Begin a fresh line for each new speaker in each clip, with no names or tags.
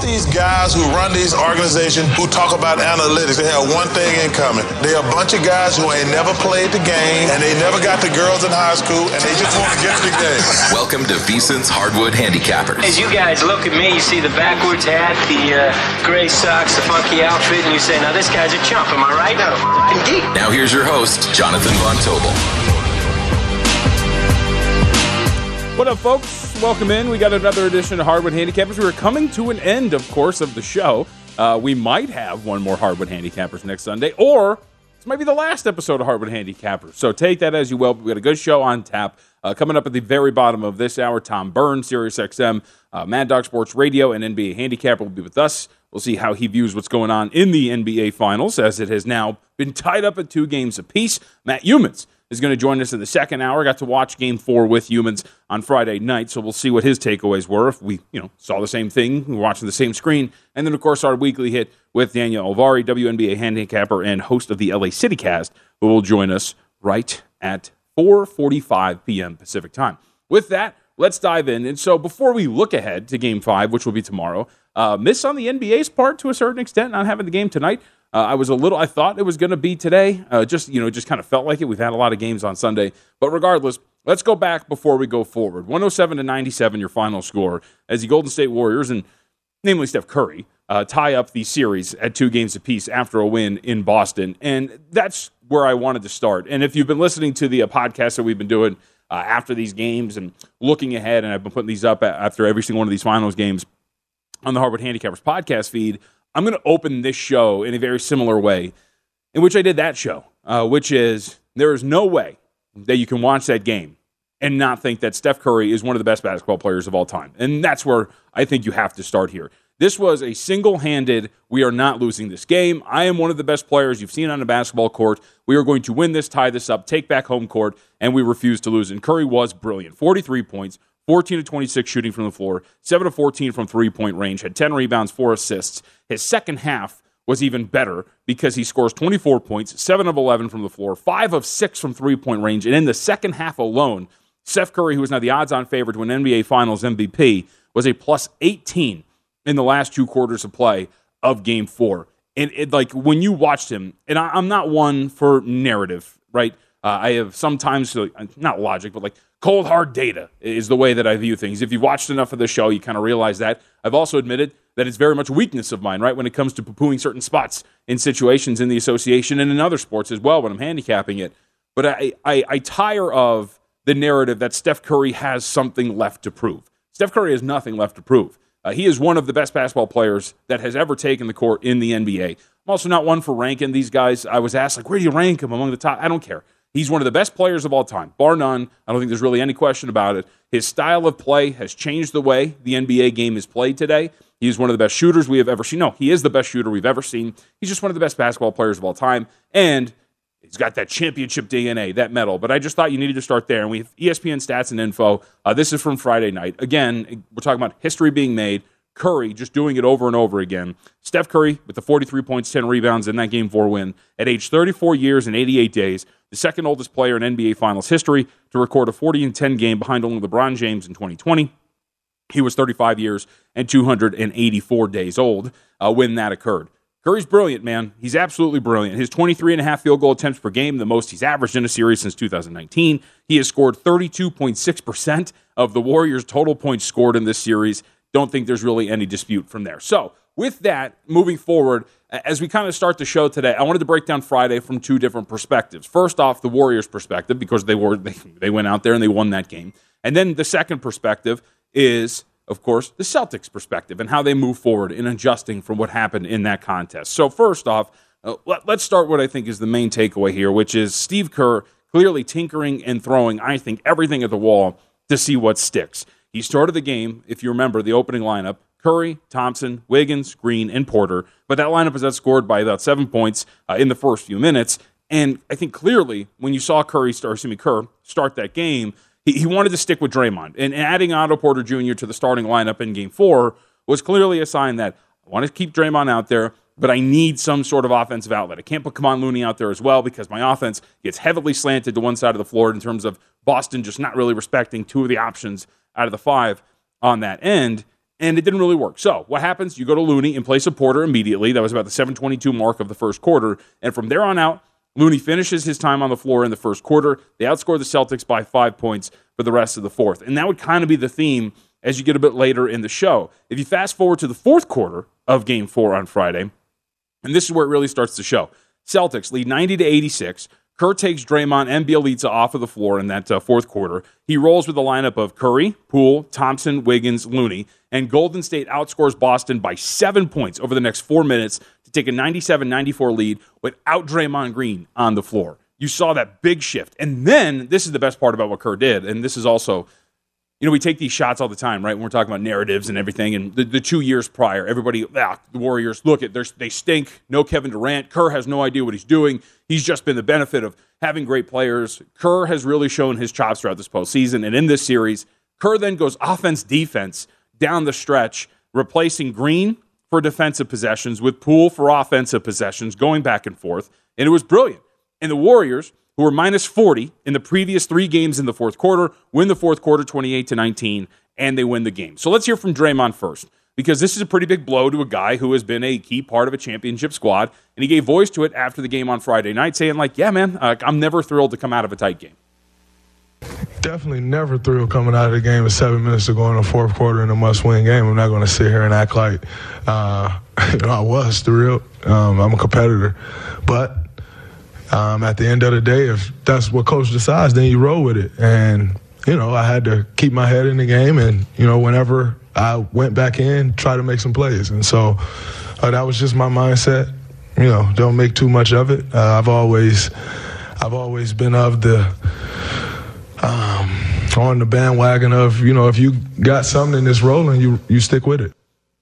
All these guys who run these organizations who talk about analytics, they have one thing in common. They're a bunch of guys who ain't never played the game and they never got the girls in high school and they just want to get to the game.
Welcome to VSiN's Hardwood Handicappers.
As you guys look at me, you see the backwards hat, the uh, gray socks, the funky outfit, and you say, now this guy's a chump, am I right? No, indeed.
Now here's your host, Jonathan Von Tobel.
What up, folks? Welcome in. We got another edition of Hardwood Handicappers. We are coming to an end, of course, of the show. Uh, we might have one more Hardwood Handicappers next Sunday, or this might be the last episode of Hardwood Handicappers. So take that as you will. We got a good show on tap. Uh, coming up at the very bottom of this hour, Tom Burns, Sirius XM, uh, Mad Dog Sports Radio, and NBA Handicapper will be with us. We'll see how he views what's going on in the NBA Finals, as it has now been tied up at two games apiece. Matt Youmans is going to join us in the second hour. Got to watch Game Four with Youmans on Friday night, so we'll see what his takeaways were. If we, you know, saw the same thing, we watching the same screen, and then of course our weekly hit with Daniel Alvari, WNBA handicapper and host of the LA City Cast, who will join us right at 4:45 p.m. Pacific time. With that, let's dive in. And so before we look ahead to Game Five, which will be tomorrow, uh, miss on the NBA's part to a certain extent, not having the game tonight. Uh, I was a little. I thought it was going to be today. Uh, just you know, just kind of felt like it. We've had a lot of games on Sunday, but regardless, let's go back before we go forward. 107 to 97, your final score as the Golden State Warriors and namely Steph Curry uh, tie up the series at two games apiece after a win in Boston, and that's where I wanted to start. And if you've been listening to the uh, podcast that we've been doing uh, after these games and looking ahead, and I've been putting these up after every single one of these finals games on the Hardwood Handicappers podcast feed. I'm going to open this show in a very similar way in which I did that show, uh, which is there is no way that you can watch that game and not think that Steph Curry is one of the best basketball players of all time. And that's where I think you have to start here. This was a single handed, we are not losing this game. I am one of the best players you've seen on a basketball court. We are going to win this, tie this up, take back home court, and we refuse to lose. And Curry was brilliant 43 points, 14 to 26 shooting from the floor, 7 to 14 from three point range, had 10 rebounds, 4 assists. His second half was even better because he scores 24 points, 7 of 11 from the floor, 5 of 6 from three point range. And in the second half alone, Steph Curry, who is now the odds on favorite to an NBA Finals MVP, was a plus 18 in the last two quarters of play of game four. And it, like when you watched him, and I, am not one for narrative, right? Uh, I have sometimes, uh, not logic, but like cold hard data is the way that I view things. If you've watched enough of the show, you kind of realize that. I've also admitted that it's very much a weakness of mine, right? When it comes to poo-pooing certain spots in situations in the association and in other sports as well when I'm handicapping it. But I, I, I tire of the narrative that Steph Curry has something left to prove. Steph Curry has nothing left to prove. Uh, he is one of the best basketball players that has ever taken the court in the NBA. I'm also not one for ranking these guys. I was asked, like, where do you rank him among the top? I don't care. He's one of the best players of all time, bar none. I don't think there's really any question about it. His style of play has changed the way the NBA game is played today. He's one of the best shooters we have ever seen. No, he is the best shooter we've ever seen. He's just one of the best basketball players of all time. And he's got that championship DNA, that mettle. But I just thought you needed to start there. And we have ESPN stats and info. Uh, this is from Friday night. Again, we're talking about history being made. Curry just doing it over and over again. Steph Curry with the 43 points, 10 rebounds in that game four win at age 34 years and 88 days, the second oldest player in NBA Finals history to record a 40 and 10 game behind only LeBron James in 2020. He was 35 years and 284 days old uh, when that occurred. Curry's brilliant, man. He's absolutely brilliant. His 23 and a half field goal attempts per game, the most he's averaged in a series since 2019. He has scored 32.6% of the Warriors' total points scored in this series. Don't think there's really any dispute from there. So, with that, moving forward, as we kind of start the show today, I wanted to break down Friday from two different perspectives. First off, the Warriors' perspective, because they were they, they went out there and they won that game. And then the second perspective is of course, the Celtics' perspective and how they move forward in adjusting from what happened in that contest. So, first off, uh, let, us start what I think is the main takeaway here, which is Steve Kerr clearly tinkering and throwing, I think, everything at the wall to see what sticks. He started the game, if you remember the opening lineup, Curry, Thompson, Wiggins, Green, and Porter. But that lineup was outscored by about seven points uh, in the first few minutes. And I think clearly when you saw Curry start, excuse me, Kerr start that game, he, he wanted to stick with Draymond. And adding Otto Porter Jr. to the starting lineup in game four was clearly a sign that I want to keep Draymond out there, but I need some sort of offensive outlet. I can't put Kevon Looney out there as well because my offense gets heavily slanted to one side of the floor in terms of Boston just not really respecting two of the options out of the five on that end. And it didn't really work. So what happens? You go to Looney and place of Porter immediately. That was about the 722 mark of the first quarter. And from there on out, Looney finishes his time on the floor in the first quarter. They outscore the Celtics by five points for the rest of the fourth. And that would kind of be the theme as you get a bit later in the show. If you fast forward to the fourth quarter of game four on Friday, and this is where it really starts to show. Celtics lead 90 to 86. Kerr takes Draymond and Bjelica off of the floor in that uh, fourth quarter. He rolls with a lineup of Curry, Poole, Thompson, Wiggins, Looney, and Golden State outscores Boston by seven points over the next four minutes to take a 97 94 lead without Draymond Green on the floor. You saw that big shift. And then this is the best part about what Kerr did. And this is also, you know, we take these shots all the time, right? When we're talking about narratives and everything. And the, the two years prior, everybody, ah, the Warriors, look at they stink. No Kevin Durant. Kerr has no idea what he's doing. He's just been the benefit of having great players. Kerr has really shown his chops throughout this postseason. And in this series, Kerr then goes offense defense down the stretch, replacing Green for defensive possessions with Poole for offensive possessions, going back and forth. And it was brilliant. And the Warriors, who were minus 40 in the previous three games in the fourth quarter, win the fourth quarter 28 to 19, and they win the game. So let's hear from Draymond first, because this is a pretty big blow to a guy who has been a key part of a championship squad. And he gave voice to it after the game on Friday night, saying, like, yeah, man, uh, I'm never thrilled to come out of a tight game.
Definitely never thrilled coming out of the game with seven minutes to go in the fourth quarter in a must-win game. I'm not going to sit here and act like uh, you know, I was thrilled. Um, I'm a competitor, but um, at the end of the day, if that's what coach decides, then you roll with it. And you know, I had to keep my head in the game, and you know, whenever I went back in, try to make some plays. And so uh, that was just my mindset. You know, don't make too much of it. Uh, I've always, I've always been of the um, on the bandwagon of you know, if you got something that's rolling, you you stick with it.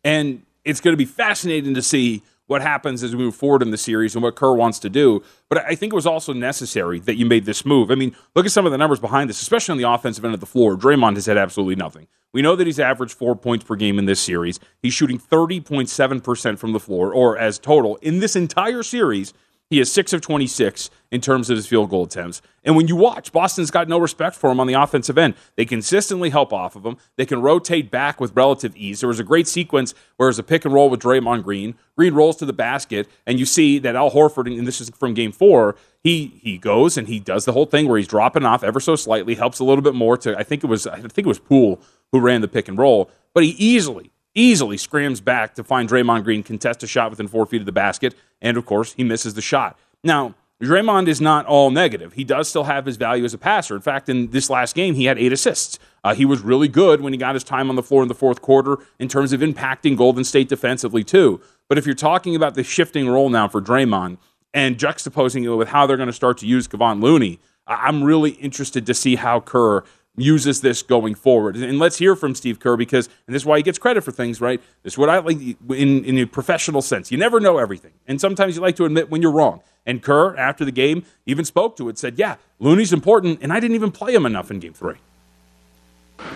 And it's going to be fascinating to see what happens as we move forward in the series and what Kerr wants to do. But I think it was also necessary that you made this move. I mean, look at some of the numbers behind this, especially on the offensive end of the floor. Draymond has had absolutely nothing. We know that he's averaged four points per game in this series. He's shooting 30.7% from the floor, or as total. In this entire series, he is 6 of 26 in terms of his field goal attempts. And when you watch, Boston's got no respect for him on the offensive end. They consistently help off of him. They can rotate back with relative ease. There was a great sequence where there's a pick and roll with Draymond Green. Green rolls to the basket, and you see that Al Horford, and this is from game four, he he goes and he does the whole thing where he's dropping off ever so slightly, helps a little bit more to I think it was I think it was Poole who ran the pick and roll, but he easily, easily scrams back to find Draymond Green contest a shot within four feet of the basket, and of course he misses the shot. Now, Draymond is not all negative. He does still have his value as a passer. In fact, in this last game, he had eight assists. Uh, he was really good when he got his time on the floor in the fourth quarter in terms of impacting Golden State defensively, too. But if you're talking about the shifting role now for Draymond and juxtaposing it with how they're going to start to use Kevon Looney, I'm really interested to see how Kerr uses this going forward. And let's hear from Steve Kerr because, and this is why he gets credit for things, right? This is what I like in, in a professional sense. You never know everything. And sometimes you like to admit when you're wrong. And Kerr, after the game, even spoke to it, said, yeah, Looney's important, and I didn't even play him enough in game three.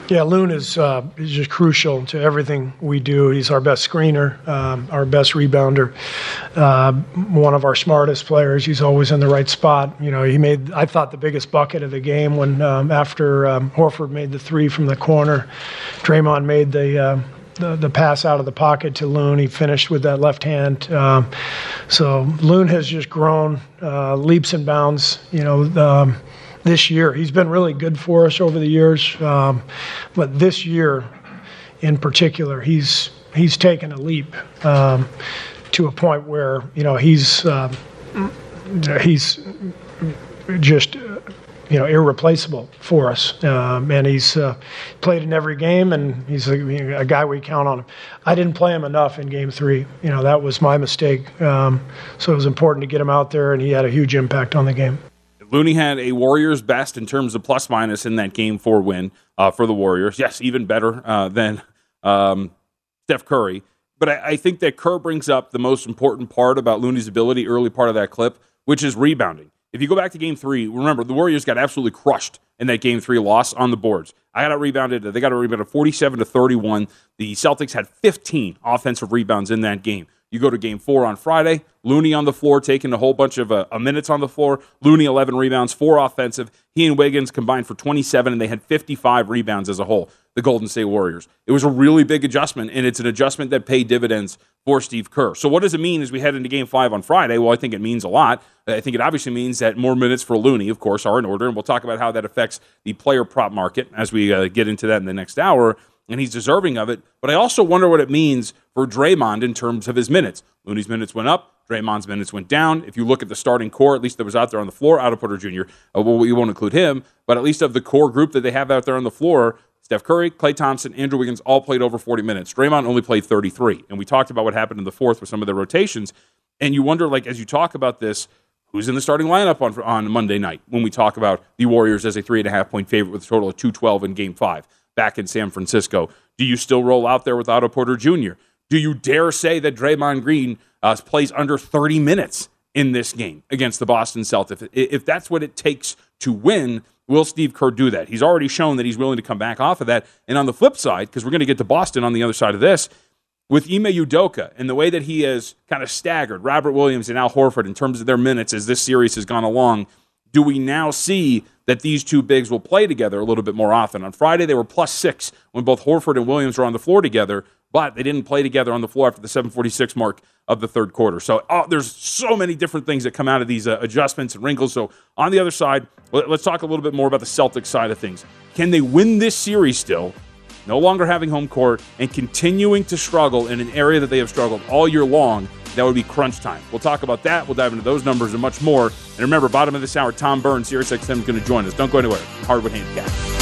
Yeah, Loon is, uh, is just crucial to everything we do. He's our best screener, um, our best rebounder, uh, one of our smartest players. He's always in the right spot. You know, he made I thought the biggest bucket of the game when um, after um, Horford made the three from the corner, Draymond made the uh, the, the pass out of the pocket to Loon. He finished with that left hand. Um, so Loon has just grown uh, leaps and bounds. You know. Um, this year, he's been really good for us over the years, um, but this year, in particular, he's he's taken a leap um, to a point where you know he's um, he's just you know irreplaceable for us. Um, and he's uh, played in every game, and he's a, a, guy we count on. I didn't play him enough in Game Three. You know that was my mistake. Um, so it was important to get him out there, and he had a huge impact on the game.
Looney had a Warriors best in terms of plus minus in that Game Four win uh, for the Warriors. Yes, even better uh, than um, Steph Curry. But I, I think that Kerr brings up the most important part about Looney's ability early part of that clip, which is rebounding. If you go back to game three, remember the Warriors got absolutely crushed in that game three loss on the boards. I got it rebounded. They got a rebound of 47 to 31. The Celtics had 15 offensive rebounds in that game. You go to game four on Friday, Looney on the floor, taking a whole bunch of uh, minutes on the floor. Looney, 11 rebounds, four offensive. He and Wiggins combined for 27, and they had 55 rebounds as a whole, the Golden State Warriors. It was a really big adjustment, and it's an adjustment that paid dividends for Steve Kerr. So, what does it mean as we head into game five on Friday? Well, I think it means a lot. I think it obviously means that more minutes for Looney, of course, are in order, and we'll talk about how that affects the player prop market as we uh, get into that in the next hour and he's deserving of it. But I also wonder what it means for Draymond in terms of his minutes. Looney's minutes went up. Draymond's minutes went down. If you look at the starting core, at least that was out there on the floor, Otto Porter Jr., uh, well, we won't include him, but at least of the core group that they have out there on the floor, Steph Curry, Klay Thompson, Andrew Wiggins all played over 40 minutes. Draymond only played 33. And we talked about what happened in the fourth with some of the rotations. And you wonder, like, as you talk about this, who's in the starting lineup on, on Monday night when we talk about the Warriors as a three and a half point favorite with a total of 212 in game five back in San Francisco? Do you still roll out there with Otto Porter Jr.? Do you dare say that Draymond Green uh, plays under 30 minutes in this game against the Boston Celtics? If, if that's what it takes to win, will Steve Kerr do that? He's already shown that he's willing to come back off of that. And on the flip side, because we're going to get to Boston on the other side of this, with Ime Udoka and the way that he has kind of staggered Robert Williams and Al Horford in terms of their minutes as this series has gone along, do we now see that these two bigs will play together a little bit more often? On Friday, they were plus six when both Horford and Williams were on the floor together, but they didn't play together on the floor after the 746 mark of the third quarter. So oh, there's so many different things that come out of these uh, adjustments and wrinkles. So on the other side, let, let's talk a little bit more about the Celtics side of things. Can they win this series still? No longer having home court and continuing to struggle in an area that they have struggled all year long that would be crunch time. We'll talk about that. We'll dive into those numbers and much more. And remember, bottom of this hour, Tom Burns, SiriusXM, is going to join us. Don't go anywhere. Hardwood Handicap.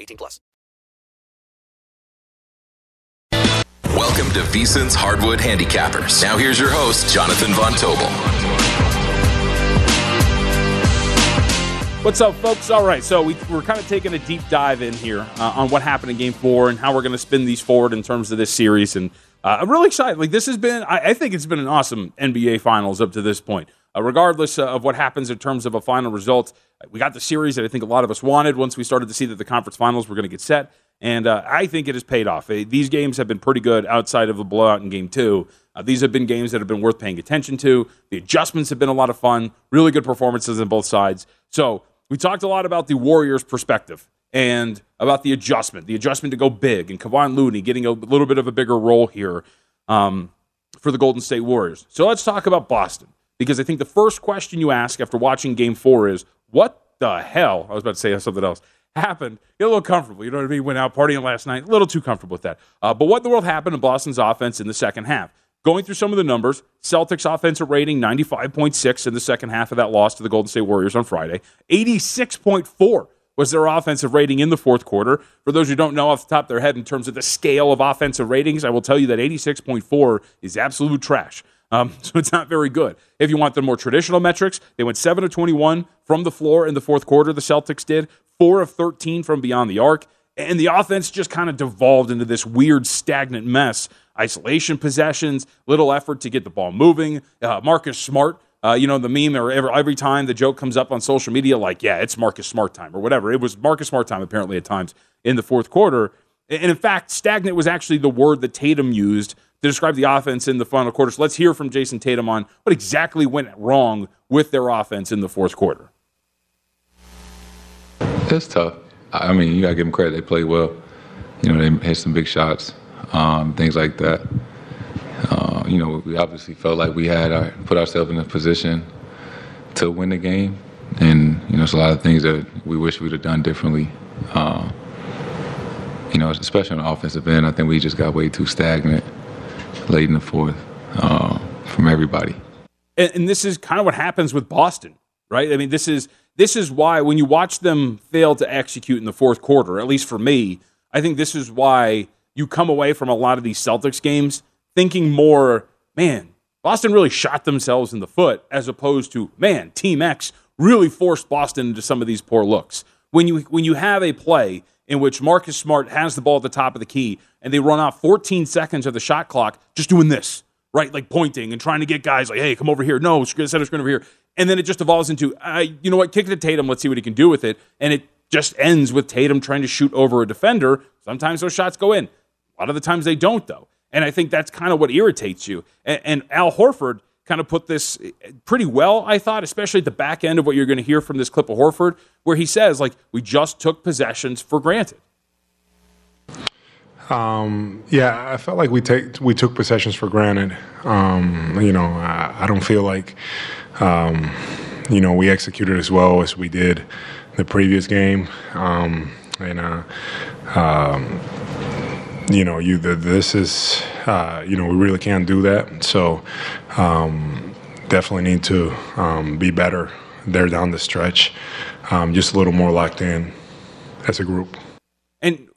18 plus.
Welcome to VSiN's Hardwood Handicappers. Now here's your host, Jonathan Von Tobel.
What's up, folks? All right, so we, we're kind of taking a deep dive in here uh, on what happened in Game Four and how we're going to spin these forward in terms of this series. And uh, I'm really excited. Like this has been, I, I, think it's been an awesome NBA Finals up to this point. Uh, regardless of what happens in terms of a final result, we got the series that I think a lot of us wanted once we started to see that the conference finals were going to get set. And uh, I think it has paid off. Uh, these games have been pretty good outside of a blowout in game two. Uh, these have been games that have been worth paying attention to. The adjustments have been a lot of fun, really good performances on both sides. So we talked a lot about the Warriors' perspective and about the adjustment, the adjustment to go big, and Kevon Looney getting a little bit of a bigger role here um, for the Golden State Warriors. So let's talk about Boston because I think the first question you ask after watching game four is, what the hell? I was about to say something else. Happened. Get a little comfortable. You know what I mean? Went out partying last night. A little too comfortable with that. Uh, but what in the world happened in Boston's offense in the second half? Going through some of the numbers, Celtics offensive rating 95.6 in the second half of that loss to the Golden State Warriors on Friday. 86.4 was their offensive rating in the fourth quarter. For those who don't know off the top of their head in terms of the scale of offensive ratings, I will tell you that 86.4 is absolute trash. Um, so it's not very good. If you want the more traditional metrics, they went 7 of 21 from the floor in the fourth quarter, the Celtics did, 4 of 13 from beyond the arc. And the offense just kind of devolved into this weird, stagnant mess. Isolation possessions, little effort to get the ball moving. Uh, Marcus Smart, uh, you know, the meme or every, every time the joke comes up on social media, like, yeah, it's Marcus Smart time or whatever. It was Marcus Smart time, apparently, at times in the fourth quarter. And in fact, stagnant was actually the word that Tatum used to describe the offense in the final quarter. So let's hear from Jayson Tatum on what exactly went wrong with their offense in the fourth quarter.
It's tough. I mean, you got to give them credit. They played well. You know, they hit some big shots, um, things like that. Uh, you know, we obviously felt like we had our, put ourselves in a position to win the game. And, you know, it's a lot of things that we wish we'd have done differently. Uh, you know, especially on the offensive end, I think we just got way too stagnant late in the fourth uh, from everybody.
And, and this is kind of what happens with Boston, right? I mean, this is this is why when you watch them fail to execute in the fourth quarter, at least for me, I think this is why you come away from a lot of these Celtics games thinking more, man, Boston really shot themselves in the foot, as opposed to, man, Team X really forced Boston into some of these poor looks. When you when you have a play in which Marcus Smart has the ball at the top of the key and they run off 14 seconds of the shot clock just doing this, right? Like pointing and trying to get guys like, hey, come over here. No, center screen over here. And then it just evolves into, uh, you know what, kick it to Tatum. Let's see what he can do with it. And it just ends with Tatum trying to shoot over a defender. Sometimes those shots go in. A lot of the times they don't, though. And I think that's kind of what irritates you. And, and Al Horford kind of put this pretty well, I thought, especially at the back end of what you're going to hear from this clip of Horford, where he says, like, we just took possessions for granted.
Um, yeah, I felt like we take we took possessions for granted. Um, you know, I, I, don't feel like um, you know we executed as well as we did the previous game, um, and uh, um, you know, you this is uh, you know we really can't do that. So um, definitely need to um, be better there down the stretch. Um, just a little more locked in as a group.
And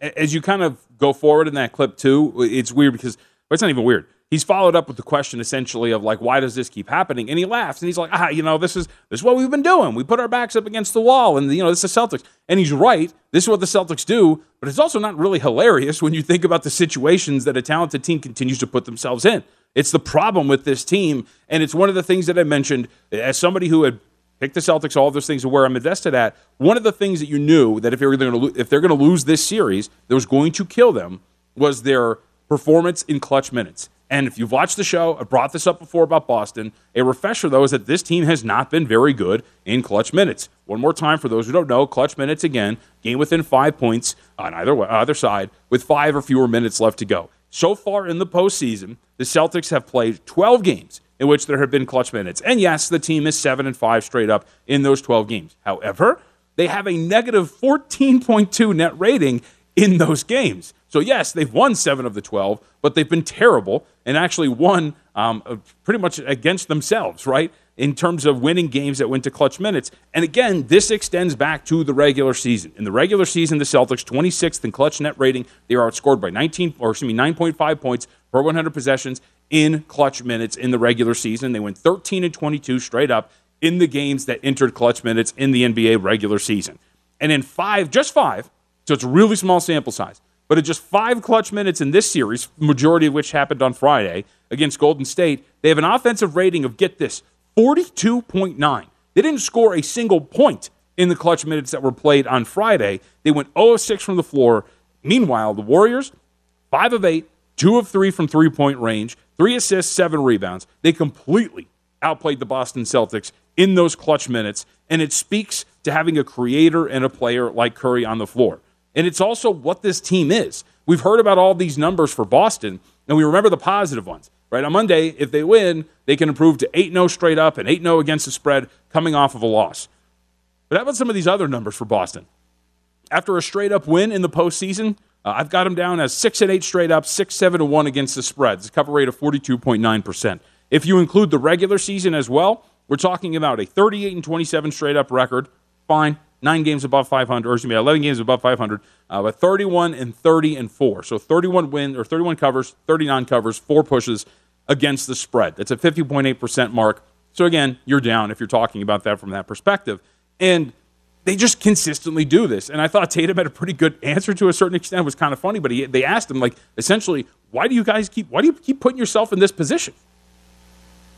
as you kind of go forward in that clip too, it's weird because well, it's not even weird. He's followed up with the question essentially of like, why does this keep happening? And he laughs and he's like, ah, you know, this is this is what we've been doing. We put our backs up against the wall, and you know, this is Celtics. And he's right. This is what the Celtics do. But it's also not really hilarious when you think about the situations that a talented team continues to put themselves in. It's the problem with this team, and it's one of the things that I mentioned as somebody who had pick the Celtics, all of those things are where I'm invested at. One of the things that you knew that if, you're gonna, if they're going to lose this series, that was going to kill them was their performance in clutch minutes. And if you've watched the show, I brought this up before about Boston. A refresher, though, is that this team has not been very good in clutch minutes. One more time for those who don't know, clutch minutes again, game within five points on either either side, with five or fewer minutes left to go. So far in the postseason, the Celtics have played 12 games in which there have been clutch minutes. And yes, the team is 7 and 5 straight up in those 12 games. However, they have a negative 14.2 net rating in those games. So, yes, they've won seven of the 12, but they've been terrible and actually won um, uh, pretty much against themselves, right? In terms of winning games that went to clutch minutes. And again, this extends back to the regular season. In the regular season, the Celtics, 26th in clutch net rating, they are outscored by 19, or excuse me, 9.5 points per 100 possessions in clutch minutes in the regular season. They went 13 and 22 straight up in the games that entered clutch minutes in the NBA regular season. And in five, just five, so it's a really small sample size, but in just five clutch minutes in this series, majority of which happened on Friday against Golden State, they have an offensive rating of, get this, 42.9. They didn't score a single point in the clutch minutes that were played on Friday. They went 0 of 6 from the floor. Meanwhile, the Warriors, 5 of 8, two of three from three point range, three assists, seven rebounds. They completely outplayed the Boston Celtics in those clutch minutes, and it speaks to having a creator and a player like Curry on the floor. And it's also what this team is. We've heard about all these numbers for Boston, and we remember the positive ones. Right on Monday, if they win, they can improve to 8 0 straight up and 8 0 against the spread coming off of a loss. But how about some of these other numbers for Boston? After a straight up win in the postseason, uh, I've got them down as six and eight straight up, six seven and one against the spreads. A cover rate of forty two point nine percent. If you include the regular season as well, we're talking about a thirty eight and twenty seven straight up record. Fine, nine games above five hundred, or excuse me, eleven games above five hundred, uh, but thirty one and thirty and four. So thirty one win or thirty one covers, thirty nine covers, four pushes against the spread. That's a fifty point eight percent mark. So again, you're down if you're talking about that from that perspective. And they just consistently do this. And I thought Tatum had a pretty good answer to a certain extent. It was kind of funny, but he, they asked him, like, essentially, why do you guys keep, why do you keep putting yourself in this position?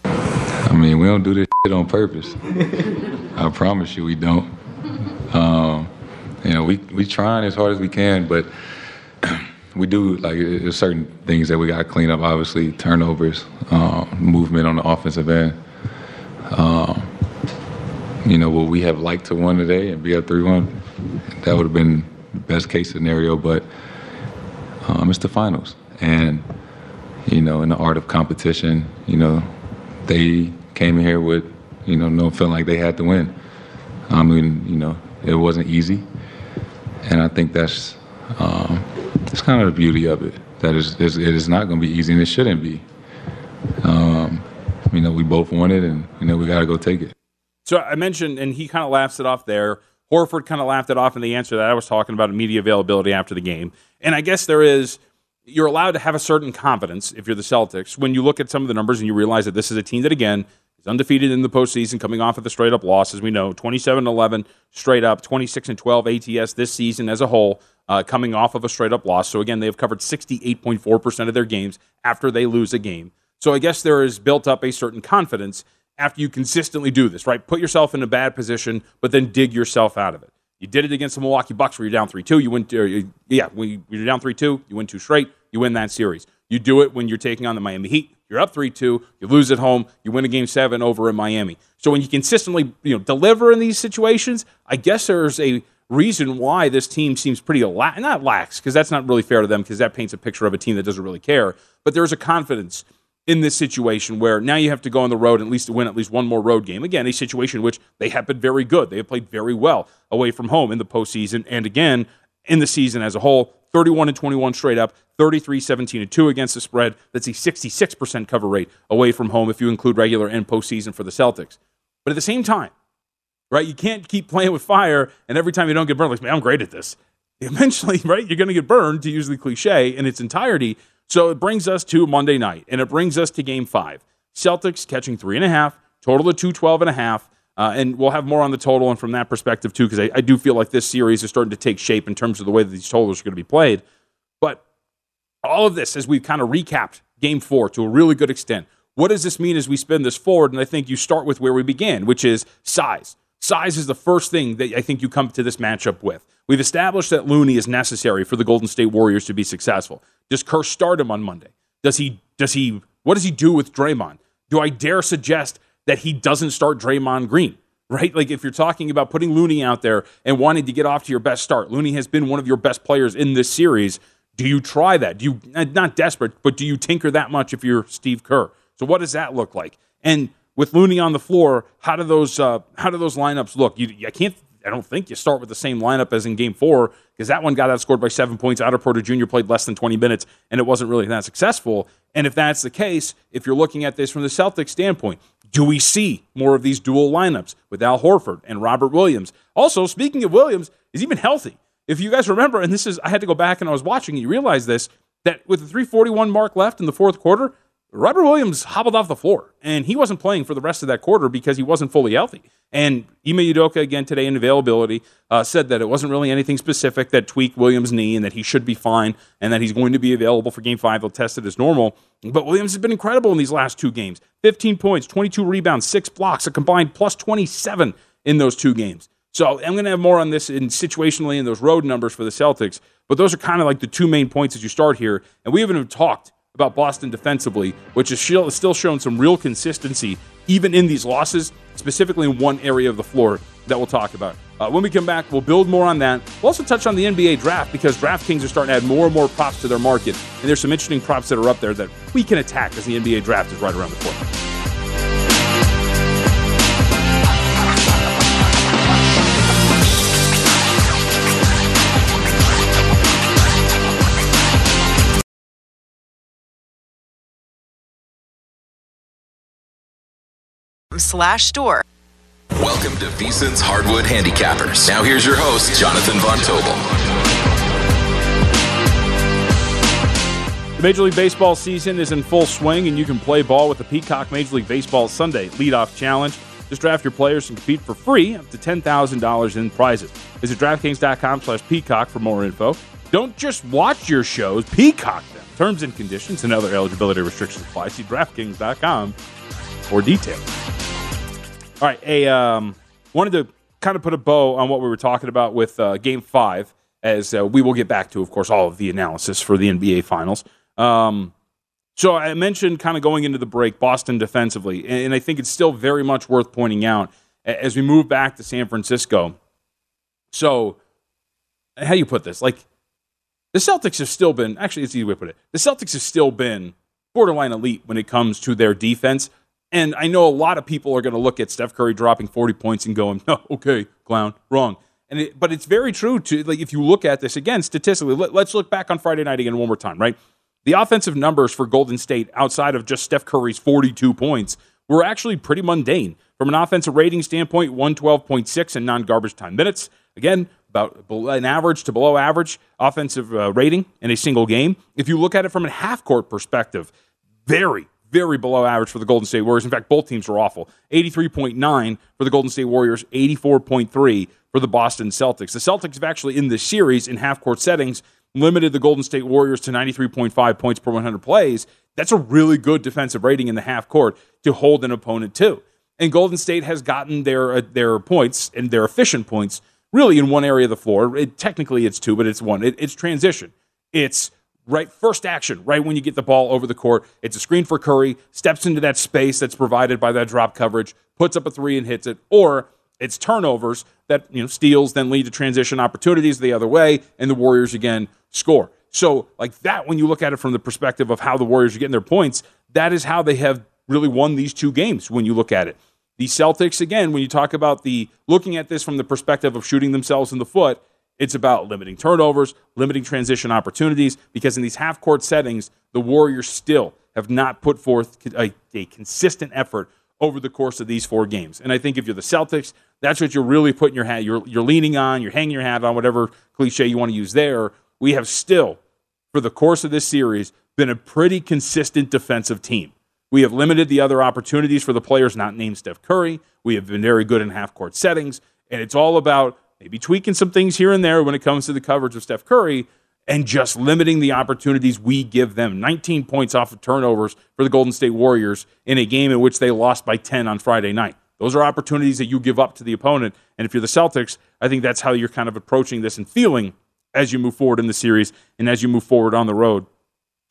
I mean, we don't do this on purpose. I promise you we don't. Um, you know, we, we trying as hard as we can, but we do, like, there's certain things that we got to clean up, obviously, turnovers, uh, movement on the offensive end. Um, you know, what we have liked to win today and be up 3 1? That would have been the best case scenario, but um, it's the finals. And, you know, in the art of competition, you know, they came here with, you know, no feeling like they had to win. I mean, you know, it wasn't easy. And I think that's, um, that's kind of the beauty of it. That is, it is not going to be easy and it shouldn't be. Um, you know, we both want it and, you know, we got to go take it.
So I mentioned, and he kind of laughs it off there. Horford kind of laughed it off in the answer that I was talking about media availability after the game. And I guess there is, you're allowed to have a certain confidence if you're the Celtics when you look at some of the numbers and you realize that this is a team that, again, is undefeated in the postseason, coming off of the straight up loss, as we know 27 11 straight up, 26 and 12 ATS this season as a whole, uh, coming off of a straight up loss. So, again, they have covered 68.4% of their games after they lose a game. So, I guess there is built up a certain confidence after you consistently do this, right? Put yourself in a bad position, but then dig yourself out of it. You did it against the Milwaukee Bucks where you're down 3 2. You win, you, yeah, when you're down 3 2, you win two straight, you win that series. You do it when you're taking on the Miami Heat. You're up 3 2, you lose at home, you win a game seven over in Miami. So when you consistently you know, deliver in these situations, I guess there's a reason why this team seems pretty la- not lax because that's not really fair to them because that paints a picture of a team that doesn't really care. But there's a confidence in this situation where now you have to go on the road and at least to win at least one more road game. Again, a situation which they have been very good. They have played very well away from home in the postseason and again in the season as a whole. 31 and 21 straight up, 33 17 and 2 against the spread. That's a 66% cover rate away from home if you include regular and postseason for the Celtics. But at the same time, right, you can't keep playing with fire and every time you don't get burned, like, man, I'm great at this. Eventually, right, you're going to get burned, to use the cliche, in its entirety. So it brings us to Monday night, and it brings us to game five. Celtics catching three and a half, total of 212 and a half. Uh, and we'll have more on the total and from that perspective too, because I, I, do feel like this series is starting to take shape in terms of the way that these totals are going to be played. But all of this, as we've kind of recapped game four to a really good extent, what does this mean as we spin this forward? And I think you start with where we began, which is size. Size is the first thing that I think you come to this matchup with. We've established that Looney is necessary for the Golden State Warriors to be successful. Does Kerr start him on Monday? Does he? Does he? What does he do with Draymond? Do I dare suggest that he doesn't start Draymond Green? Right? Like if you're talking about putting Looney out there and wanting to get off to your best start, Looney has been one of your best players in this series. Do you try that? Do you not desperate, but do you tinker that much if you're Steve Kerr? So what does that look like? And with Looney on the floor, how do those uh, how do those lineups look? You, I can't. I don't think you start with the same lineup as in Game Four because that one got outscored by seven points. Otto Porter Jr. played less than 20 minutes, and it wasn't really that successful. And if that's the case, if you're looking at this from the Celtics standpoint, do we see more of these dual lineups with Al Horford and Robert Williams? Also, speaking of Williams, is even healthy. If you guys remember, and this is, I had to go back and I was watching, and you realize this, that with the 341 mark left in the fourth quarter, Robert Williams hobbled off the floor, and he wasn't playing for the rest of that quarter because he wasn't fully healthy. And Ime Udoka, again today in availability, uh, said that it wasn't really anything specific that tweaked Williams' knee and that he should be fine and that he's going to be available for game five. They'll test it as normal. But Williams has been incredible in these last two games 15 points, 22 rebounds, six blocks, a combined plus 27 in those two games. So I'm going to have more on this in situationally in those road numbers for the Celtics. But those are kind of like the two main points as you start here. And we haven't even talked about Boston defensively, which is still shown some real consistency even in these losses, specifically in one area of the floor that we'll talk about. Uh, when we come back, we'll build more on that. We'll also touch on the NBA draft because DraftKings are starting to add more and more props to their market, and there's some interesting props that are up there that we can attack as the NBA draft is right around the corner.
Slash store. Welcome to VSiN's Hardwood Handicappers. Now here's your host, Jonathan Von Tobel.
The Major League Baseball season is in full swing, and you can play ball with the Peacock Major League Baseball Sunday Leadoff Challenge. Just draft your players and compete for free up to $10,000 in prizes. Visit DraftKings.com slash Peacock for more info. Don't just watch your shows, Peacock them. Terms and conditions and other eligibility restrictions apply. See DraftKings.com for details. All right, a um, wanted to kind of put a bow on what we were talking about with uh, Game Five, as uh, we will get back to, of course, all of the analysis for the NBA Finals. Um, so I mentioned kind of going into the break Boston defensively, and I think it's still very much worth pointing out as we move back to San Francisco. So, how do you put this? Like, the Celtics have still been actually, it's easy way to put it. The Celtics have still been borderline elite when it comes to their defense. And I know a lot of people are going to look at Steph Curry dropping 40 points and going, "No, okay, clown, wrong." And it, but it's very true to like if you look at this again statistically. Let, let's look back on Friday night again one more time, right? The offensive numbers for Golden State outside of just Steph Curry's 42 points were actually pretty mundane From an offensive rating standpoint, 112.6 in non garbage time minutes. Again, about an average to below average offensive uh, rating in a single game. If you look at it from a half court perspective, very, very below average for the Golden State Warriors. In fact, both teams were awful. 83.9 for the Golden State Warriors, 84.3 for the Boston Celtics. The Celtics have actually, in this series, in half court settings, limited the Golden State Warriors to 93.5 points per 100 plays. That's a really good defensive rating in the half court to hold an opponent to. And Golden State has gotten their uh, their points and their efficient points really in one area of the floor. It, technically, it's two, but it's one. It, it's transition. It's right first action, right when you get the ball over the court. It's a screen for Curry, steps into that space that's provided by that drop coverage, puts up a three and hits it, or it's turnovers that you know steals then lead to transition opportunities the other way, and the Warriors again score. So like that, when you look at it from the perspective of how the Warriors are getting their points, that is how they have really won these two games. When you look at it, the Celtics again, when you talk about the looking at this from the perspective of shooting themselves in the foot, it's about limiting turnovers, limiting transition opportunities, because in these half court settings, the Warriors still have not put forth a, a, consistent effort over the course of these four games. And I think if you're the Celtics, that's what you're really putting your hat, you're, you're leaning on, you're hanging your hat on, whatever cliche you want to use there. We have still, for the course of this series, been a pretty consistent defensive team. We have limited the other opportunities for the players not named Steph Curry. We have been very good in half court settings. And it's all about maybe tweaking some things here and there when it comes to the coverage of Steph Curry and just limiting the opportunities we give them. 19 points off of turnovers for the Golden State Warriors in a game in which they lost by 10 on Friday night. Those are opportunities that you give up to the opponent. And if you're the Celtics, I think that's how you're kind of approaching this and feeling as you move forward in the series and as you move forward on the road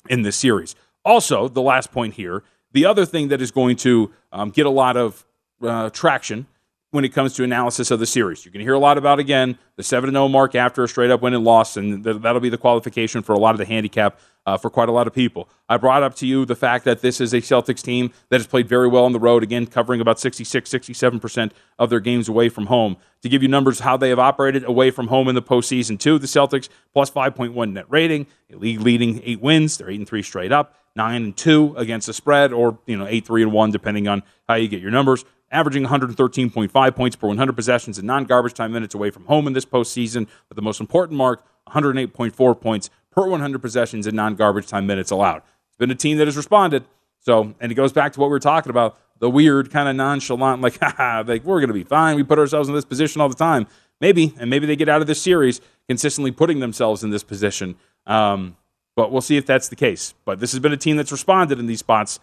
in this series. Also, the last point here the other thing that is going to um, get a lot of uh, traction when it comes to analysis of the series. You're going to hear a lot about, again, the 7 0 mark after a straight up win and loss, and th- that'll be the qualification for a lot of the handicap uh, for quite a lot of people. I brought up to you the fact that this is a Celtics team that has played very well on the road, again, covering about 66, 67% of their games away from home. To give you numbers how they have operated away from home in the postseason, too, the Celtics plus 5.1 net rating, a league leading eight wins. They're 8 and 3 straight up, 9 and 2 against the spread, or, you know, 8 3 and 1, depending on how you get your numbers averaging 113.5 points per 100 possessions and non garbage time minutes away from home in this postseason. But the most important mark, 108.4 points per 100 possessions and non garbage time minutes allowed. It's been a team that has responded. So, and it goes back to what we were talking about the weird, kind of nonchalant, like, haha, like we're going to be fine. We put ourselves in this position all the time. Maybe, and maybe they get out of this series consistently putting themselves in this position. Um, but we'll see if that's the case. But this has been a team that's responded in these spots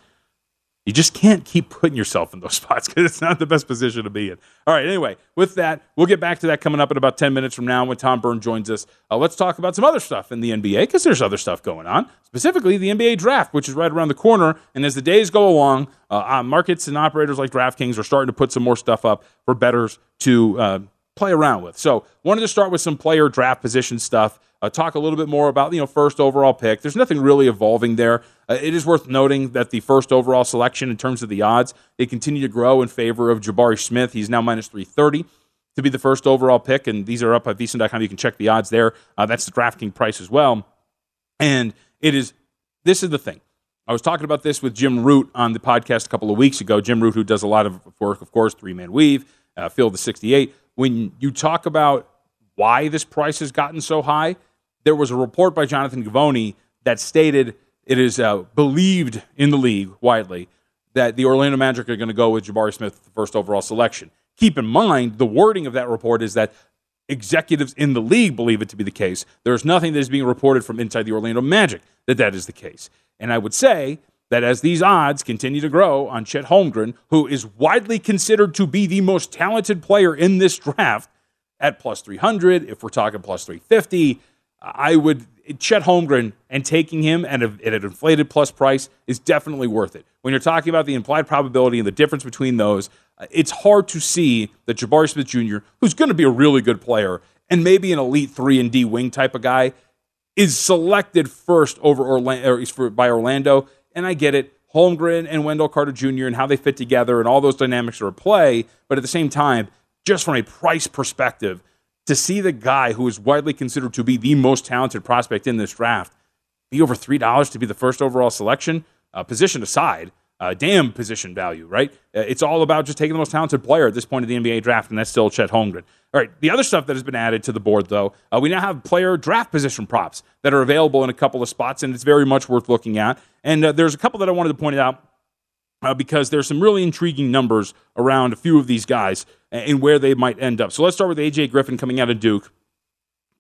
you just can't keep putting yourself in those spots because it's not the best position to be in. All right, anyway, with that, we'll get back to that coming up in about 10 minutes from now when Tom Byrne joins us. Uh, let's talk about some other stuff in the NBA because there's other stuff going on, specifically the NBA draft, which is right around the corner. And as the days go along, uh, uh, markets and operators like DraftKings are starting to put some more stuff up for bettors to uh, play around with. So, wanted to start with some player draft position stuff. Uh, talk a little bit more about you know first overall pick. There's nothing really evolving there. Uh, it is worth noting that the first overall selection in terms of the odds they continue to grow in favor of Jabari Smith. He's now minus 330 to be the first overall pick, and these are up at VSiN.com. You can check the odds there. Uh, that's the DraftKings price as well. And it is this is the thing. I was talking about this with Jim Root on the podcast a couple of weeks ago. Jim Root, who does a lot of work, of course, three man weave, uh, Field the 68. When you talk about why this price has gotten so high, there was a report by Jonathan Givony that stated it is uh, believed in the league widely that the Orlando Magic are going to go with Jabari Smith, the first overall selection. Keep in mind, the wording of that report is that executives in the league believe it to be the case. There is nothing that is being reported from inside the Orlando Magic that that is the case. And I would say that as these odds continue to grow on Chet Holmgren, who is widely considered to be the most talented player in this draft at plus 300, if we're talking plus 350, I would Chet Holmgren and taking him at, a, at an inflated plus price is definitely worth it. When you're talking about the implied probability and the difference between those, uh, it's hard to see that Jabari Smith Jr., who's going to be a really good player and maybe an elite three and D wing type of guy, is selected first over Orlando by Orlando. And I get it, Holmgren and Wendell Carter Jr. and how they fit together and all those dynamics are at play. But at the same time, just from a price perspective, to see the guy who is widely considered to be the most talented prospect in this draft be over $3 to be the first overall selection, uh, position aside, uh, damn position value, right? Uh, it's all about just taking the most talented player at this point of the NBA draft, and that's still Chet Holmgren. All right, the other stuff that has been added to the board, though, uh, we now have player draft position props that are available in a couple of spots, and it's very much worth looking at. And uh, there's a couple that I wanted to point out uh, because there's some really intriguing numbers around a few of these guys and where they might end up. So let's start with AJ Griffin coming out of Duke.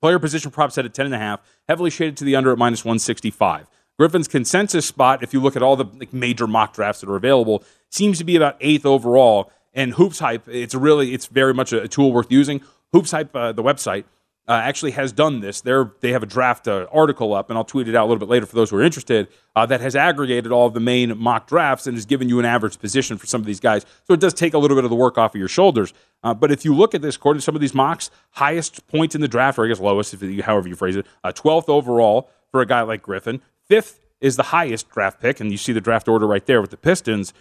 Player position prop set at 10.5, heavily shaded to the under at minus 165. Griffin's consensus spot, if you look at all the like, major mock drafts that are available, seems to be about eighth overall. And Hoops Hype, it's really, it's very much a, tool worth using. Hoops Hype, uh, the website, uh, actually has done this. They're, they have a draft uh, article up, and I'll tweet it out a little bit later for those who are interested, uh, that has aggregated all of the main mock drafts and has given you an average position for some of these guys. So it does take a little bit of the work off of your shoulders. Uh, but if you look at this, according to some of these mocks, highest point in the draft, or I guess lowest, if you, however you phrase it, 12th uh, overall for a guy like Griffin. Fifth is the highest draft pick, and you see the draft order right there with the Pistons.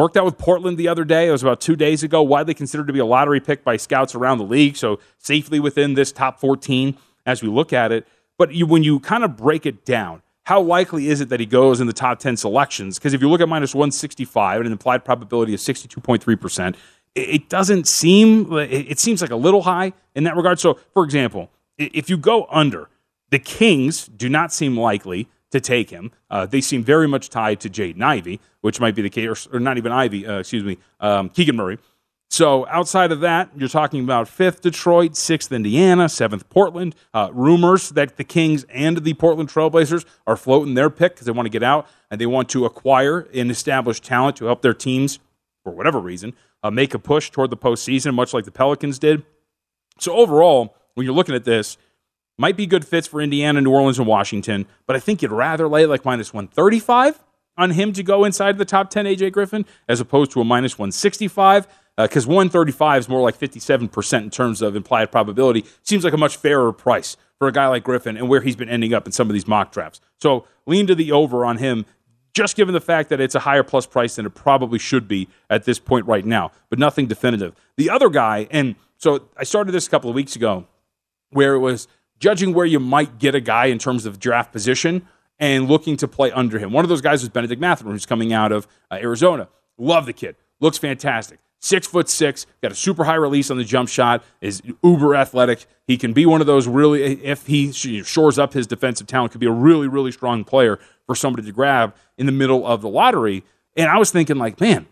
Worked out with Portland the other day. It was about two days ago. Widely considered to be a lottery pick by scouts around the league, so safely within this top 14 as we look at it. But you, when you kind of break it down, how likely is it that he goes in the top 10 selections? Because if you look at minus 165 and an implied probability of 62.3%, it doesn't seem, it seems like a little high in that regard. So, for example, if you go under, the Kings do not seem likely to take him. Uh, they seem very much tied to Jaden Ivey, which might be the case, or, or not even Ivey, uh, excuse me, um, Keegan Murray. So outside of that, you're talking about fifth Detroit, sixth Indiana, seventh Portland. Uh, rumors that the Kings and the Portland Trailblazers are floating their pick because they want to get out and they want to acquire and establish talent to help their teams, for whatever reason, uh, make a push toward the postseason, much like the Pelicans did. So overall, when you're looking at this, might be good fits for Indiana, New Orleans, and Washington, but I think you'd rather lay like minus 135 on him to go inside the top 10, AJ Griffin, as opposed to a minus 165 because uh, 135 is more like 57% in terms of implied probability. Seems like a much fairer price for a guy like Griffin and where he's been ending up in some of these mock drafts. So lean to the over on him, just given the fact that it's a higher plus price than it probably should be at this point right now, but nothing definitive. The other guy, and so I started this a couple of weeks ago, where it was judging where you might get a guy in terms of draft position and looking to play under him. One of those guys was Benedict Mathurin, who's coming out of uh, Arizona. Love the kid. Looks fantastic. Six foot six, got a super high release on the jump shot, is uber athletic. He can be one of those really, if he shores up his defensive talent, could be a really, really strong player for somebody to grab in the middle of the lottery. And I was thinking, like, man,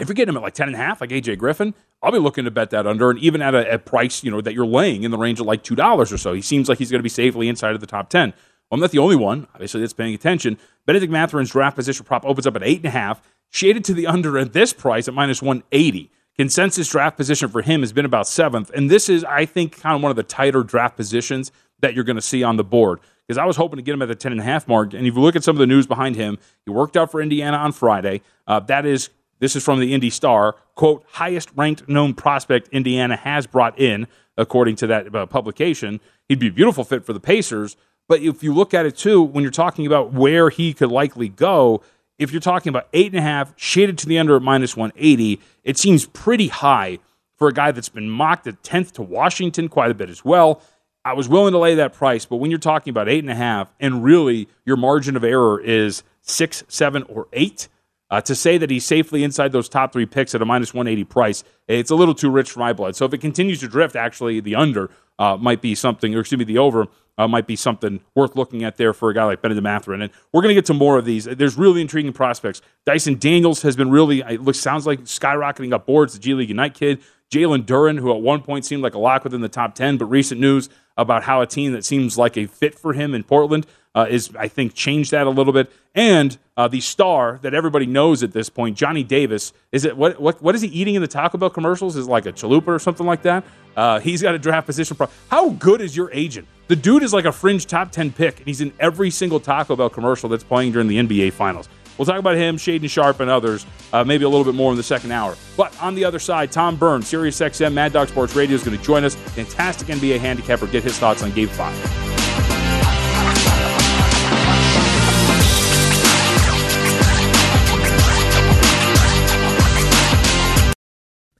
if you're getting him at like 10 and a half, like AJ Griffin, I'll be looking to bet that under, and even at a, a price you know that you're laying in the range of like two dollars or so. He seems like he's going to be safely inside of the top ten. Well, I'm not the only one, obviously, that's paying attention. Benedict Mathurin's draft position prop opens up at eight and a half, shaded to the under at this price at minus 180. Consensus draft position for him has been about seventh, and this is, I think, kind of one of the tighter draft positions that you're going to see on the board. Because I was hoping to get him at the 10 and a half mark, and if you look at some of the news behind him, he worked out for Indiana on Friday. Uh, that is this is from the Indy Star. Quote, highest ranked known prospect Indiana has brought in, according to that uh, publication. He'd be a beautiful fit for the Pacers. But if you look at it too, when you're talking about where he could likely go, if you're talking about eight and a half, shaded to the under at minus 180, it seems pretty high for a guy that's been mocked at 10th to Washington quite a bit as well. I was willing to lay that price, but when you're talking about eight and a half, and really your margin of error is six, seven, or eight, uh, to say that he's safely inside those top three picks at a minus 180 price, it's a little too rich for my blood. So if it continues to drift, actually, the under uh, might be something, or excuse me, the over uh, might be something worth looking at there for a guy like Benedict Mathurin. And we're going to get to more of these. There's really intriguing prospects. Dyson Daniels has been really, it looks, sounds like skyrocketing up boards, the G League Ignite kid. Jalen Duren, who at one point seemed like a lock within the top 10, but recent news about how a team that seems like a fit for him in Portland uh, is, I think, changed that a little bit. And uh, the star that everybody knows at this point, Johnny Davis, is it what what what is he eating in the Taco Bell commercials? Is like a chalupa or something like that? Uh, he's got a draft position. Pro- How good is your agent? The dude is like a fringe top ten pick, and he's in every single Taco Bell commercial that's playing during the NBA Finals. We'll talk about him, Shaedon Sharpe, and others, uh, maybe a little bit more in the second hour. But on the other side, Tom Burns, SiriusXM, Mad Dog Sports Radio, is going to join us. Fantastic NBA handicapper. Get his thoughts on Game 5.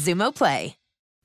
Xumo Play.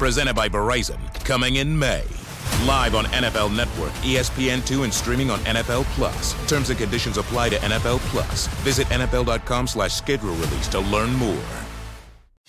presented by Verizon, coming in May. Live on NFL Network, E ESPN2, and streaming on NFL Plus. Terms and conditions apply to NFL Plus. Visit NFL.com slash schedule release to learn more.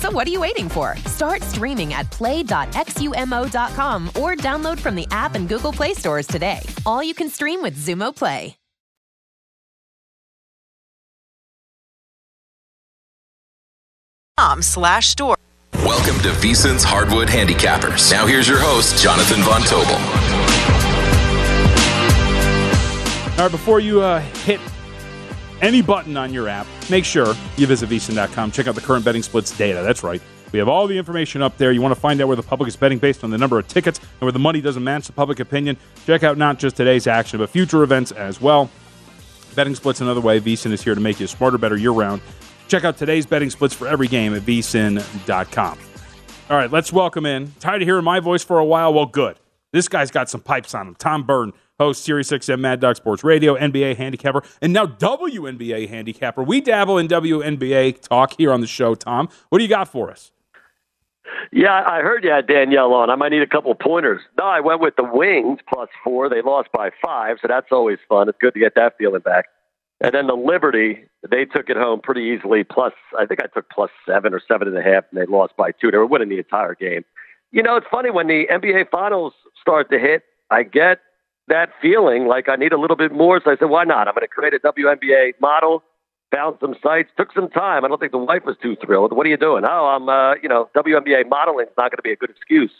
So what are you waiting for? Start streaming at play.xumo.com or download from the app and Google Play stores today. All you can stream with Xumo Play.
slash store. Welcome to VSIN's Hardwood Handicappers. Now here's your host, Jonathan Von Tobel.
All right, before you uh, hit any button on your app, make sure you visit vsin.com. Check out the current betting splits data. That's right. We have all the information up there. You want to find out where the public is betting based on the number of tickets and where the money doesn't match the public opinion. Check out not just today's action, but future events as well. Betting splits another way. VSIN is here to make you smarter, better year round. Check out today's betting splits for every game at vsin.com. All right, let's welcome in. Tired of hearing my voice for a while? Well, good. This guy's got some pipes on him. Tom Burton host SiriusXM Mad Dog Sports Radio, NBA handicapper, and now WNBA handicapper. We dabble in WNBA talk here on the show. Tom, what do you got for us?
Yeah, I heard you had Danielle on. I might need a couple pointers. No, I went with the Wings plus four. They lost by five, so that's always fun. It's good to get that feeling back. And then the Liberty, they took it home pretty easily. Plus, I think I took plus seven or seven and a half, and they lost by two. They were winning the entire game. You know, it's funny when the NBA Finals start to hit. I get that feeling like I need a little bit more. So I said, why not? I'm going to create a WNBA model. Found some sites, took some time. I don't think the wife was too thrilled. What are you doing? Oh, I'm, uh, you know, WNBA modeling is not going to be a good excuse.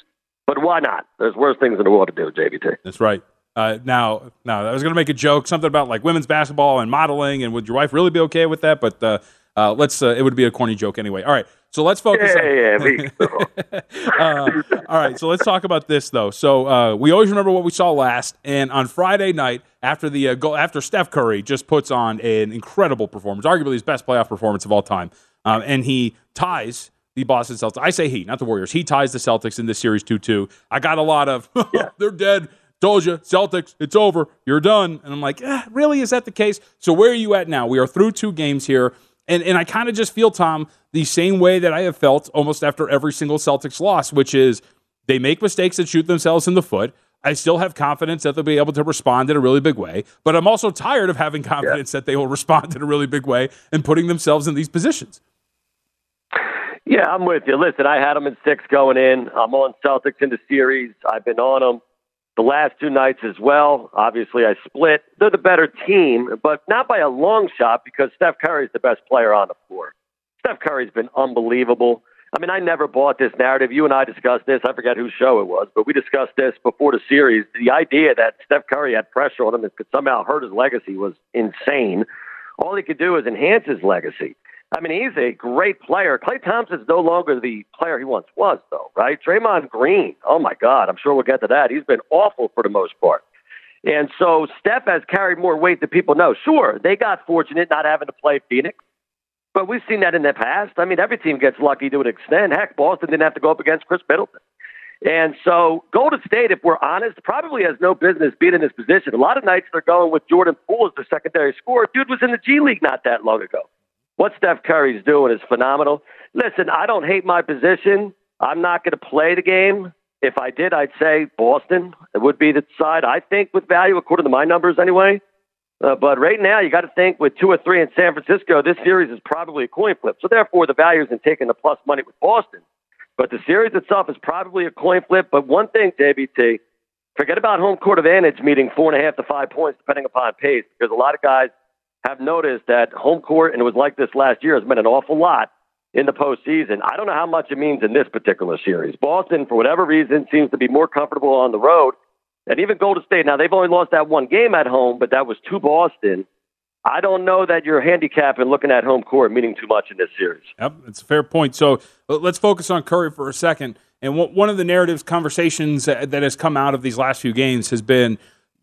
But why not? There's worse things in the world to do, JVT.
That's right. Uh, now, now I was going to make a joke, something about like women's basketball and modeling, and would your wife really be okay with that? But uh, uh, let's. Uh, it would be a corny joke anyway. All right, so let's focus.
Yeah,
on,
yeah,
uh, all right, so let's talk about this though. So uh, we always remember what we saw last, and on Friday night after the uh, goal, after Steph Curry just puts on an incredible performance, arguably his best playoff performance of all time, um, and he ties the Boston Celtics. I say he, not the Warriors. He ties the Celtics in this series 2 2. I got a lot of, they're dead. Told you, Celtics, it's over. You're done. And I'm like, eh, really? Is that the case? So where are you at now? We are through two games here. And, and I kind of just feel, Tom, the same way that I have felt almost after every single Celtics loss, which is they make mistakes that shoot themselves in the foot. I still have confidence that they'll be able to respond in a really big way, but I'm also tired of having confidence yeah. that they will respond in a really big way and putting themselves in these positions.
Yeah, I'm with you. Listen, I had them in six going in. I'm on Celtics in the series. I've been on them the last two nights as well. Obviously, I split. They're the better team, but not by a long shot because Steph Curry's the best player on the floor. Steph Curry's been unbelievable. I mean, I never bought this narrative. You and I discussed this. I forget whose show it was, but we discussed this before the series. The idea that Steph Curry had pressure on him that could somehow hurt his legacy was insane. All he could do is enhance his legacy. I mean, he's a great player. Klay Thompson's no longer the player he once was, though, right? Draymond Green, oh my God, I'm sure we'll get to that. He's been awful for the most part. And so Steph has carried more weight than people know. Sure, they got fortunate not having to play Phoenix, but we've seen that in the past. I mean, every team gets lucky to an extent. Heck, Boston didn't have to go up against Khris Middleton. And so Golden State, if we're honest, probably has no business being in this position. A lot of nights they're going with Jordan Poole as the secondary scorer. Dude was in the G League not that long ago. What Steph Curry's doing is phenomenal. Listen, I don't hate my position. I'm not going to play the game. If I did, I'd say Boston it would be the side I think with value, according to my numbers anyway. Uh, but right now, you got to think with two or three in San Francisco, this series is probably a coin flip. So therefore, the value is in taking the plus money with Boston. But the series itself is probably a coin flip. But one thing, JVT, forget about home court advantage meeting four and a half to five points, depending upon pace, because a lot of guys have noticed that home court, and it was like this last year, has meant an awful lot in the postseason. I don't know how much it means in this particular series. Boston, for whatever reason, seems to be more comfortable on the road. And even Golden State, now they've only lost that one game at home, but that was to Boston. I don't know that you're handicapping looking at home court meaning too much in this series.
Yep, it's a fair point. So uh, let's focus on Curry for a second. And one of the narratives, conversations uh, that has come out of these last few games has been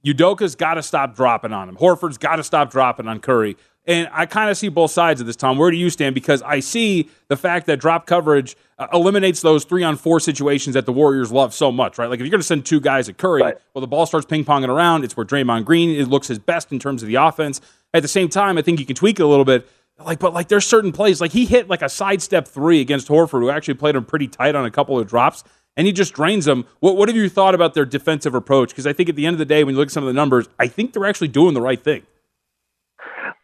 Udoka's got to stop dropping on him. Horford's got to stop dropping on Curry. And I kind of see both sides of this, Tom. Where do you stand? Because I see the fact that drop coverage uh, eliminates those three on four situations that the Warriors love so much, right? Like if you're going to send two guys at Curry, right. well, the ball starts ping ponging around. It's where Draymond Green it looks his best in terms of the offense. At the same time, I think you can tweak it a little bit. Like, but like there's certain plays, like he hit like a sidestep three against Horford, who actually played him pretty tight on a couple of drops and he just drains them. What, what have you thought about their defensive approach? Because I think at the end of the day, when you look at some of the numbers, I think they're actually doing the right thing.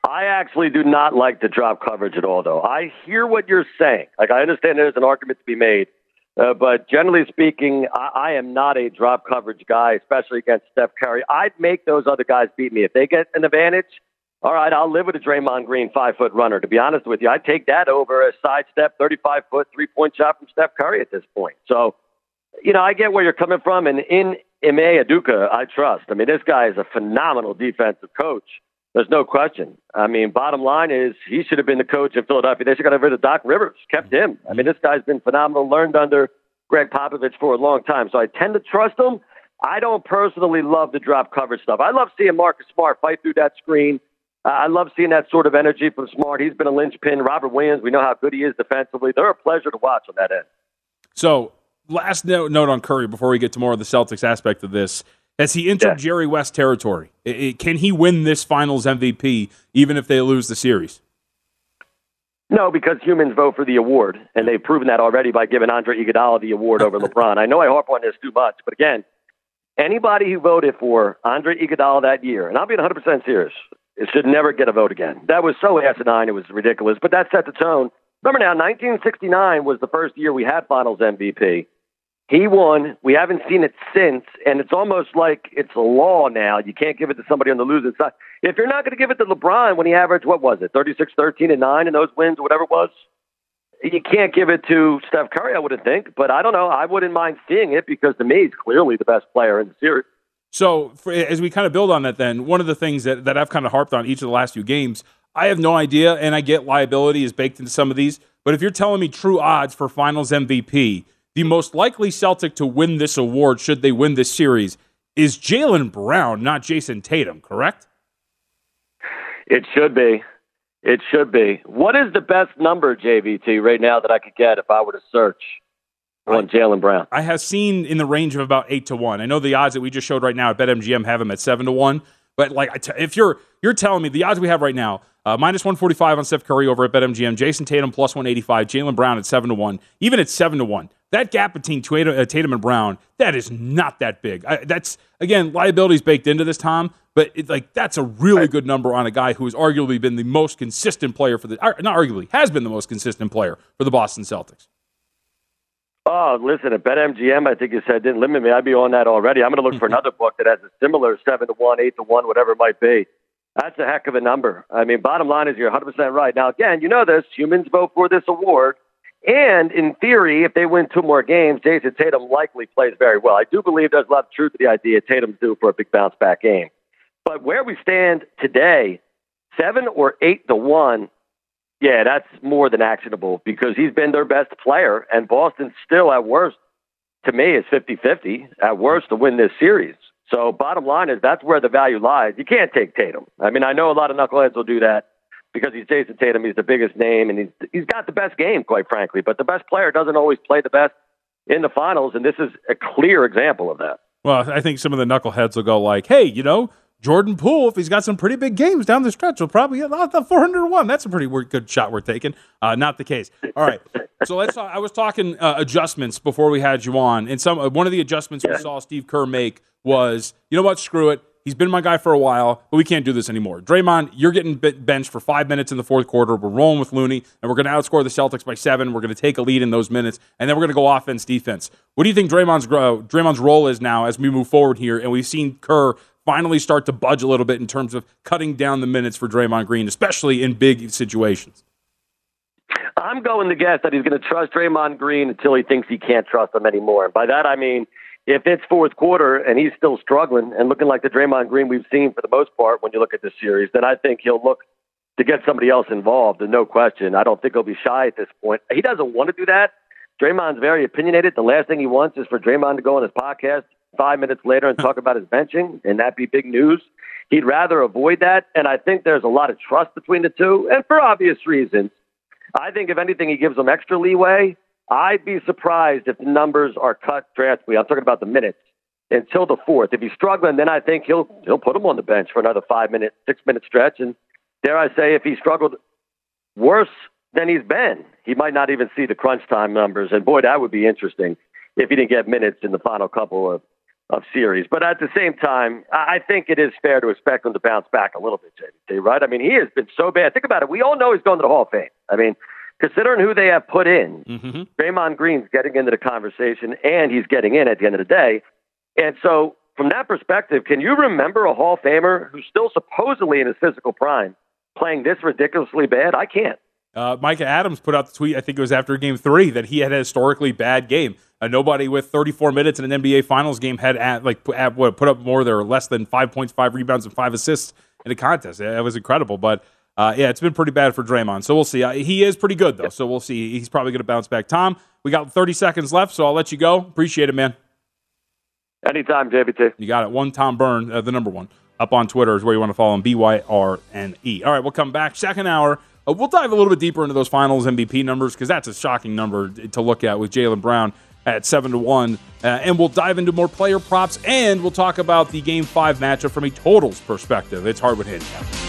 I actually do not like the drop coverage at all, though. I hear what you're saying. Like, I understand there's an argument to be made. Uh, but generally speaking, I, I am not a drop coverage guy, especially against Steph Curry. I'd make those other guys beat me. If they get an advantage, all right, I'll live with a Draymond Green five foot runner. To be honest with you, I'd take that over a sidestep, 35 foot, three point shot from Steph Curry at this point. So, you know, I get where you're coming from. And in Ime Udoka, I trust. I mean, this guy is a phenomenal defensive coach. There's no question. I mean, bottom line is he should have been the coach in Philadelphia. They should have got rid of Doc Rivers, kept him. I mean, this guy's been phenomenal, learned under Gregg Popovich for a long time. So I tend to trust him. I don't personally love the drop coverage stuff. I love seeing Marcus Smart fight through that screen. I love seeing that sort of energy from Smart. He's been a linchpin. Robert Williams, we know how good he is defensively. They're a pleasure to watch on that end.
So last note, note on Curry before we get to more of the Celtics aspect of this. Has he entered Jerry West territory? I- I- can he win this Finals MVP even if they lose the series?
No, because humans vote for the award, and they've proven that already by giving Andre Iguodala the award over LeBron. I know I harp on this too much, but again, anybody who voted for Andre Iguodala that year, and I'm being 100% serious, it should never get a vote again. That was so asinine, it was ridiculous, but that set the tone. Remember now, 1969 was the first year we had Finals MVP. He won. We haven't seen it since, and it's almost like it's a law now. You can't give it to somebody on the losing side. If you're not going to give it to LeBron when he averaged, what was it, 36, 13, and 9 in those wins, or whatever it was, you can't give it to Steph Curry, I wouldn't think. But I don't know. I wouldn't mind seeing it because to me, he's clearly the best player in the series.
So, for, as we kind of build on that, then one of the things that, that I've kind of harped on each of the last few games, I have no idea, and I get liability is baked into some of these. But if you're telling me true odds for Finals MVP, the most likely Celtic to win this award, should they win this series, is Jaylen Brown, not Jayson Tatum. Correct?
It should be. It should be. What is the best number, JVT, right now that I could get if I were to search on Jaylen Brown?
I have seen in the range of about eight to one. I know the odds that we just showed right now at BetMGM have him at seven to one. But like, if you're you're telling me the odds we have right now, uh, minus one forty five on Steph Curry over at BetMGM, Jayson Tatum plus one eighty five, Jaylen Brown at seven to one, even at seven to one. That gap between Tatum, uh, Tatum and Brown, that is not that big. I, that's again liabilities baked into this, Tom. But it, like that's a really good number on a guy who has arguably been the most consistent player for the, not arguably has been the most consistent player for the Boston Celtics.
Oh, listen, at BetMGM, I think you said didn't limit me. I'd be on that already. I'm going to look for another book that has a similar seven to one, eight to one, whatever it might be. That's a heck of a number. I mean, bottom line is you're 100 percent right. Now, again, you know this: humans vote for this award, and in theory, if they win two more games, Jayson Tatum likely plays very well. I do believe there's a lot of truth to the idea Tatum's due for a big bounce back game. But where we stand today, seven or eight to one, yeah, that's more than actionable because he's been their best player, and Boston still, at worst, to me, is 50 50 at worst to win this series. So, bottom line is that's where the value lies. You can't take Tatum. I mean, I know a lot of knuckleheads will do that because he's Jayson Tatum. He's the biggest name, and he's he's got the best game, quite frankly. But the best player doesn't always play the best in the finals, and this is a clear example of that.
Well, I think some of the knuckleheads will go like, "Hey, you know, Jordan Poole, if he's got some pretty big games down the stretch, will probably get the 401. That's a pretty good shot we're taking. Uh, not the case. All right. so let's. Talk, I was talking uh, adjustments before we had you on, and some uh, one of the adjustments we saw Steve Kerr make was, you know what, screw it. He's been my guy for a while, but we can't do this anymore. Draymond, you're getting benched for five minutes in the fourth quarter. We're rolling with Looney, and we're going to outscore the Celtics by seven. We're going to take a lead in those minutes, and then we're going to go offense, defense. What do you think Draymond's uh, Draymond's role is now as we move forward here? And we've seen Kerr finally start to budge a little bit in terms of cutting down the minutes for Draymond Green, especially in big situations.
I'm going to guess that he's going to trust Draymond Green until he thinks he can't trust him anymore. And by that I mean if it's fourth quarter and he's still struggling and looking like the Draymond Green we've seen for the most part when you look at this series, then I think he'll look to get somebody else involved. And no question, I don't think he'll be shy at this point. He doesn't want to do that. Draymond's very opinionated. The last thing he wants is for Draymond to go on his podcast five minutes later and talk about his benching and that be big news. He'd rather avoid that. And I think there's a lot of trust between the two, and for obvious reasons. I think if anything, he gives them extra leeway. I'd be surprised if the numbers are cut drastically. I'm talking about the minutes until the fourth. If he's struggling, then I think he'll he'll put him on the bench for another five minute, six minute stretch. And dare I say, if he struggled worse than he's been, he might not even see the crunch time numbers. And boy, that would be interesting if he didn't get minutes in the final couple of of series. But at the same time, I think it is fair to expect him to bounce back a little bit, JVT, right? I mean, he has been so bad. Think about it. We all know he's going to the Hall of Fame. I mean, considering who they have put in, mm-hmm. Draymond Green's getting into the conversation, and he's getting in at the end of the day. And so, from that perspective, can you remember a Hall of Famer who's still supposedly in his physical prime playing this ridiculously bad? I can't.
Uh, Micah Adams put out the tweet, I think it was after game three, that he had a historically bad game. Uh, nobody with 34 minutes in an NBA Finals game had at, like at, what, put up more or less than five points, five rebounds, and five assists in a contest. It, was incredible, but uh, yeah, it's been pretty bad for Draymond. So we'll see. Uh, he is pretty good though, so we'll see. He's probably going to bounce back. Tom, we got 30 seconds left, so I'll let you go. Appreciate it, man.
Anytime, JVT.
You got it. One Tom Byrne, uh, the number one, up on Twitter is where you want to follow him. B Y R N E. All right, we'll come back. Second hour. Uh, we'll dive a little bit deeper into those finals MVP numbers because that's a shocking number to look at with Jaylen Brown at 7 to 1. Uh, and we'll dive into more player props and we'll talk about the game five matchup from a totals perspective. It's Hardwood Handicap.